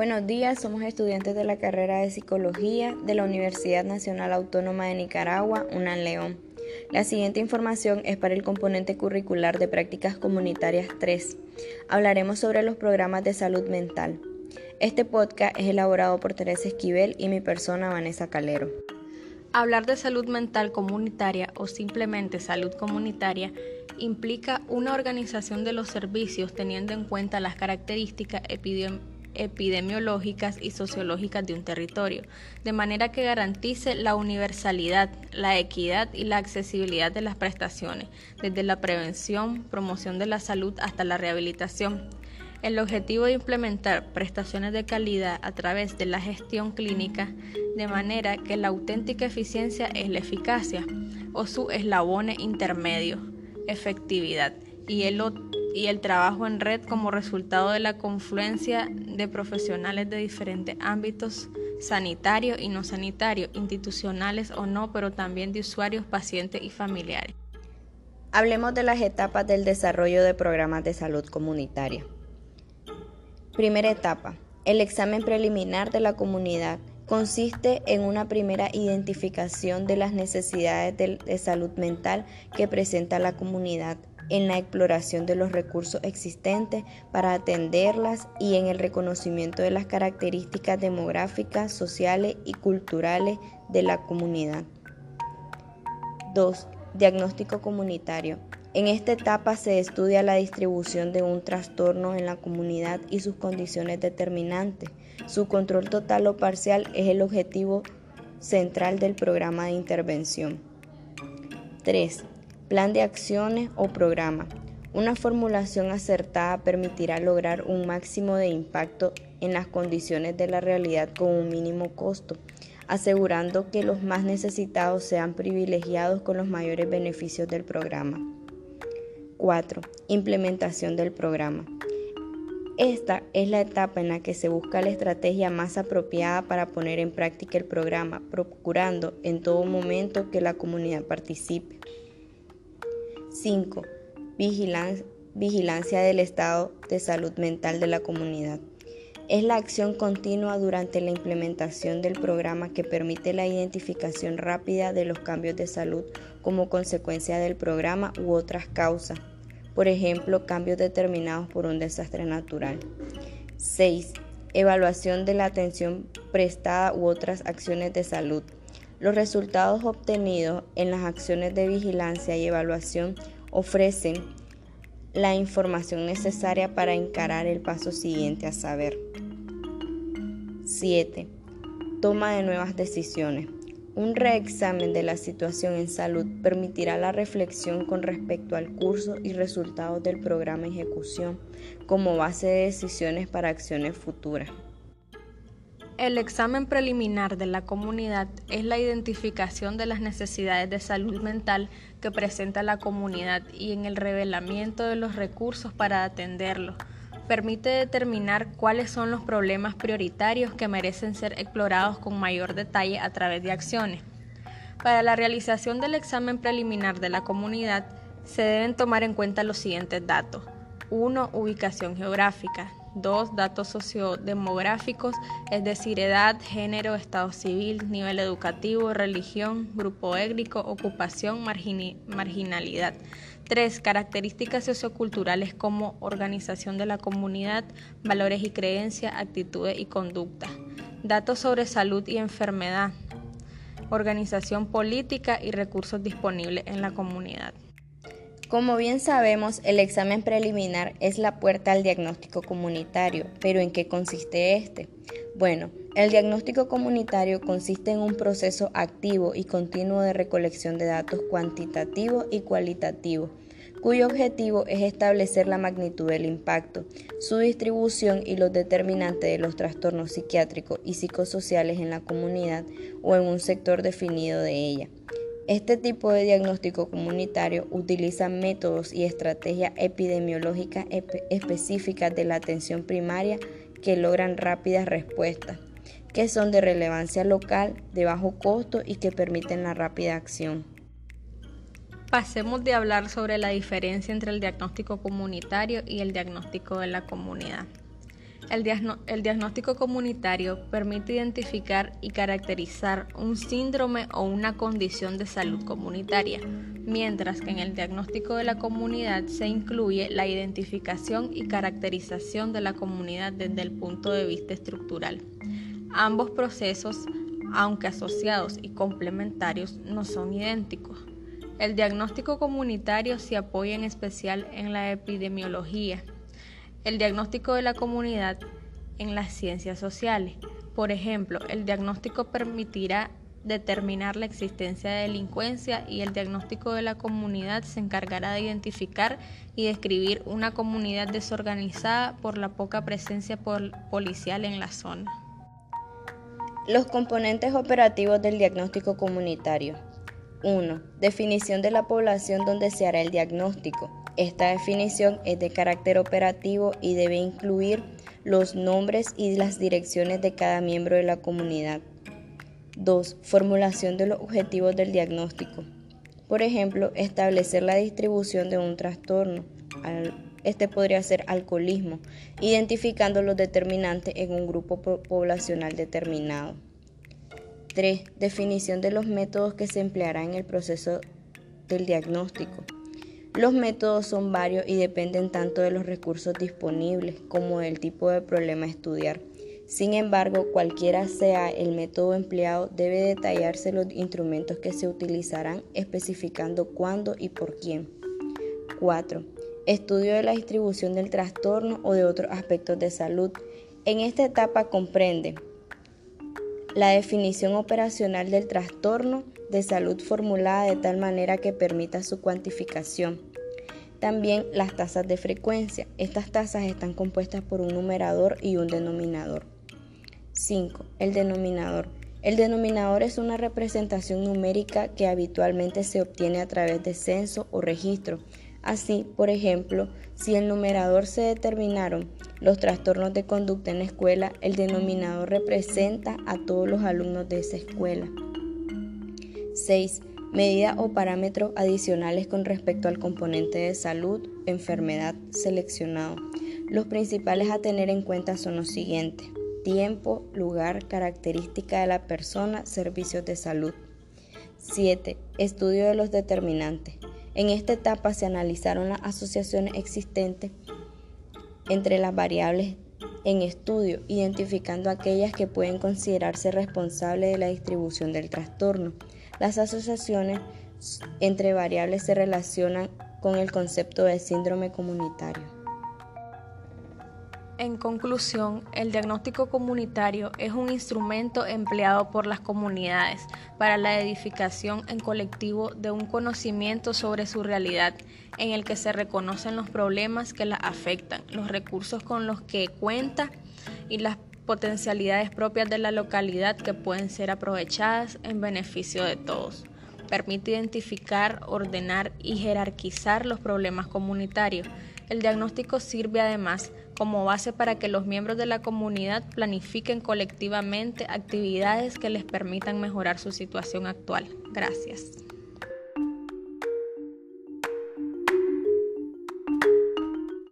Buenos días, somos estudiantes de la carrera de Psicología de la Universidad Nacional Autónoma de Nicaragua, UNAM León. La siguiente información es para el componente curricular de Prácticas Comunitarias 3. Hablaremos sobre los programas de salud mental. Este podcast es elaborado por Teresa Esquivel y mi persona Vanessa Calero. Hablar de salud mental comunitaria o simplemente salud comunitaria implica una organización de los servicios teniendo en cuenta las características epidemiológicas epidemiológicas y sociológicas de un territorio, de manera que garantice la universalidad, la equidad y la accesibilidad de las prestaciones, desde la prevención, promoción de la salud hasta la rehabilitación. El objetivo de implementar prestaciones de calidad a través de la gestión clínica, de manera que la auténtica eficiencia es la eficacia, o su eslabón intermedio, efectividad, y el otro y el trabajo en red como resultado de la confluencia de profesionales de diferentes ámbitos sanitario y no sanitario, institucionales o no, pero también de usuarios, pacientes y familiares. Hablemos de las etapas del desarrollo de programas de salud comunitaria. Primera etapa. El examen preliminar de la comunidad consiste en una primera identificación de las necesidades de, salud mental que presenta la comunidad en la exploración de los recursos existentes para atenderlas y en el reconocimiento de las características demográficas, sociales y culturales de la comunidad. 2. Diagnóstico comunitario. En esta etapa se estudia la distribución de un trastorno en la comunidad y sus condiciones determinantes. Su control total o parcial es el objetivo central del programa de intervención. 3. Plan de acciones o programa. Una formulación acertada permitirá lograr un máximo de impacto en las condiciones de la realidad con un mínimo costo, asegurando que los más necesitados sean privilegiados con los mayores beneficios del programa. 4. Implementación del programa. Esta es la etapa en la que se busca la estrategia más apropiada para poner en práctica el programa, procurando en todo momento que la comunidad participe. 5. Vigilancia del estado de salud mental de la comunidad. Es la acción continua durante la implementación del programa que permite la identificación rápida de los cambios de salud como consecuencia del programa u otras causas, por ejemplo, cambios determinados por un desastre natural. 6. Evaluación de la atención prestada u otras acciones de salud. Los resultados obtenidos en las acciones de vigilancia y evaluación ofrecen la información necesaria para encarar el paso siguiente a saber. 7. Toma de nuevas decisiones. Un reexamen de la situación en salud permitirá la reflexión con respecto al curso y resultados del programa ejecución como base de decisiones para acciones futuras. El examen preliminar de la comunidad es la identificación de las necesidades de salud mental que presenta la comunidad y en el revelamiento de los recursos para atenderlos. Permite determinar cuáles son los problemas prioritarios que merecen ser explorados con mayor detalle a través de acciones. Para la realización del examen preliminar de la comunidad se deben tomar en cuenta los siguientes datos. 1. Ubicación geográfica. Dos, datos sociodemográficos, es decir, edad, género, estado civil, nivel educativo, religión, grupo étnico, ocupación, marginalidad. Tres, características socioculturales como organización de la comunidad, valores y creencias, actitudes y conducta. Datos sobre salud y enfermedad, organización política y recursos disponibles en la comunidad. Como bien sabemos, el examen preliminar es la puerta al diagnóstico comunitario, pero ¿en qué consiste este? Bueno, el diagnóstico comunitario consiste en un proceso activo y continuo de recolección de datos cuantitativos y cualitativos, cuyo objetivo es establecer la magnitud del impacto, su distribución y los determinantes de los trastornos psiquiátricos y psicosociales en la comunidad o en un sector definido de ella. Este tipo de diagnóstico comunitario utiliza métodos y estrategias epidemiológicas específicas de la atención primaria que logran rápidas respuestas, que son de relevancia local, de bajo costo y que permiten la rápida acción. Pasemos de hablar sobre la diferencia entre el diagnóstico comunitario y el diagnóstico de la comunidad. El, diagnóstico comunitario permite identificar y caracterizar un síndrome o una condición de salud comunitaria, mientras que en el diagnóstico de la comunidad se incluye la identificación y caracterización de la comunidad desde el punto de vista estructural. Ambos procesos, aunque asociados y complementarios, no son idénticos. El diagnóstico comunitario se apoya en especial en la epidemiología, el diagnóstico de la comunidad en las ciencias sociales. Por ejemplo, el diagnóstico permitirá determinar la existencia de delincuencia y el diagnóstico de la comunidad se encargará de identificar y describir una comunidad desorganizada por la poca presencia policial en la zona. Los componentes operativos del diagnóstico comunitario. 1. Definición de la población donde se hará el diagnóstico. Esta definición es de carácter operativo y debe incluir los nombres y las direcciones de cada miembro de la comunidad. 2. Formulación de los objetivos del diagnóstico. Por ejemplo, establecer la distribución de un trastorno. Este podría ser alcoholismo, identificando los determinantes en un grupo poblacional determinado. 3. Definición de los métodos que se emplearán en el proceso del diagnóstico. Los métodos son varios y dependen tanto de los recursos disponibles como del tipo de problema a estudiar. Sin embargo, cualquiera sea el método empleado, debe detallarse los instrumentos que se utilizarán, especificando cuándo y por quién. 4. Estudio de la distribución del trastorno o de otros aspectos de salud. En esta etapa comprende la definición operacional del trastorno de salud formulada de tal manera que permita su cuantificación. También las tasas de frecuencia. Estas tasas están compuestas por un numerador y un denominador. 5. El denominador. El denominador es una representación numérica que habitualmente se obtiene a través de censo o registro. Así, por ejemplo, si el numerador se determinaron los trastornos de conducta en la escuela, el denominador representa a todos los alumnos de esa escuela. 6. Medidas o parámetros adicionales con respecto al componente de salud, enfermedad seleccionado. Los principales a tener en cuenta son los siguientes. Tiempo, lugar, característica de la persona, servicios de salud. 7. Estudio de los determinantes. En esta etapa se analizaron las asociaciones existentes entre las variables en estudio, identificando aquellas que pueden considerarse responsables de la distribución del trastorno. Las asociaciones entre variables se relacionan con el concepto de síndrome comunitario. En conclusión, el diagnóstico comunitario es un instrumento empleado por las comunidades para la edificación en colectivo de un conocimiento sobre su realidad, en el que se reconocen los problemas que la afectan, los recursos con los que cuenta y las potencialidades propias de la localidad que pueden ser aprovechadas en beneficio de todos. Permite identificar, ordenar y jerarquizar los problemas comunitarios. El diagnóstico sirve además como base para que los miembros de la comunidad planifiquen colectivamente actividades que les permitan mejorar su situación actual. Gracias.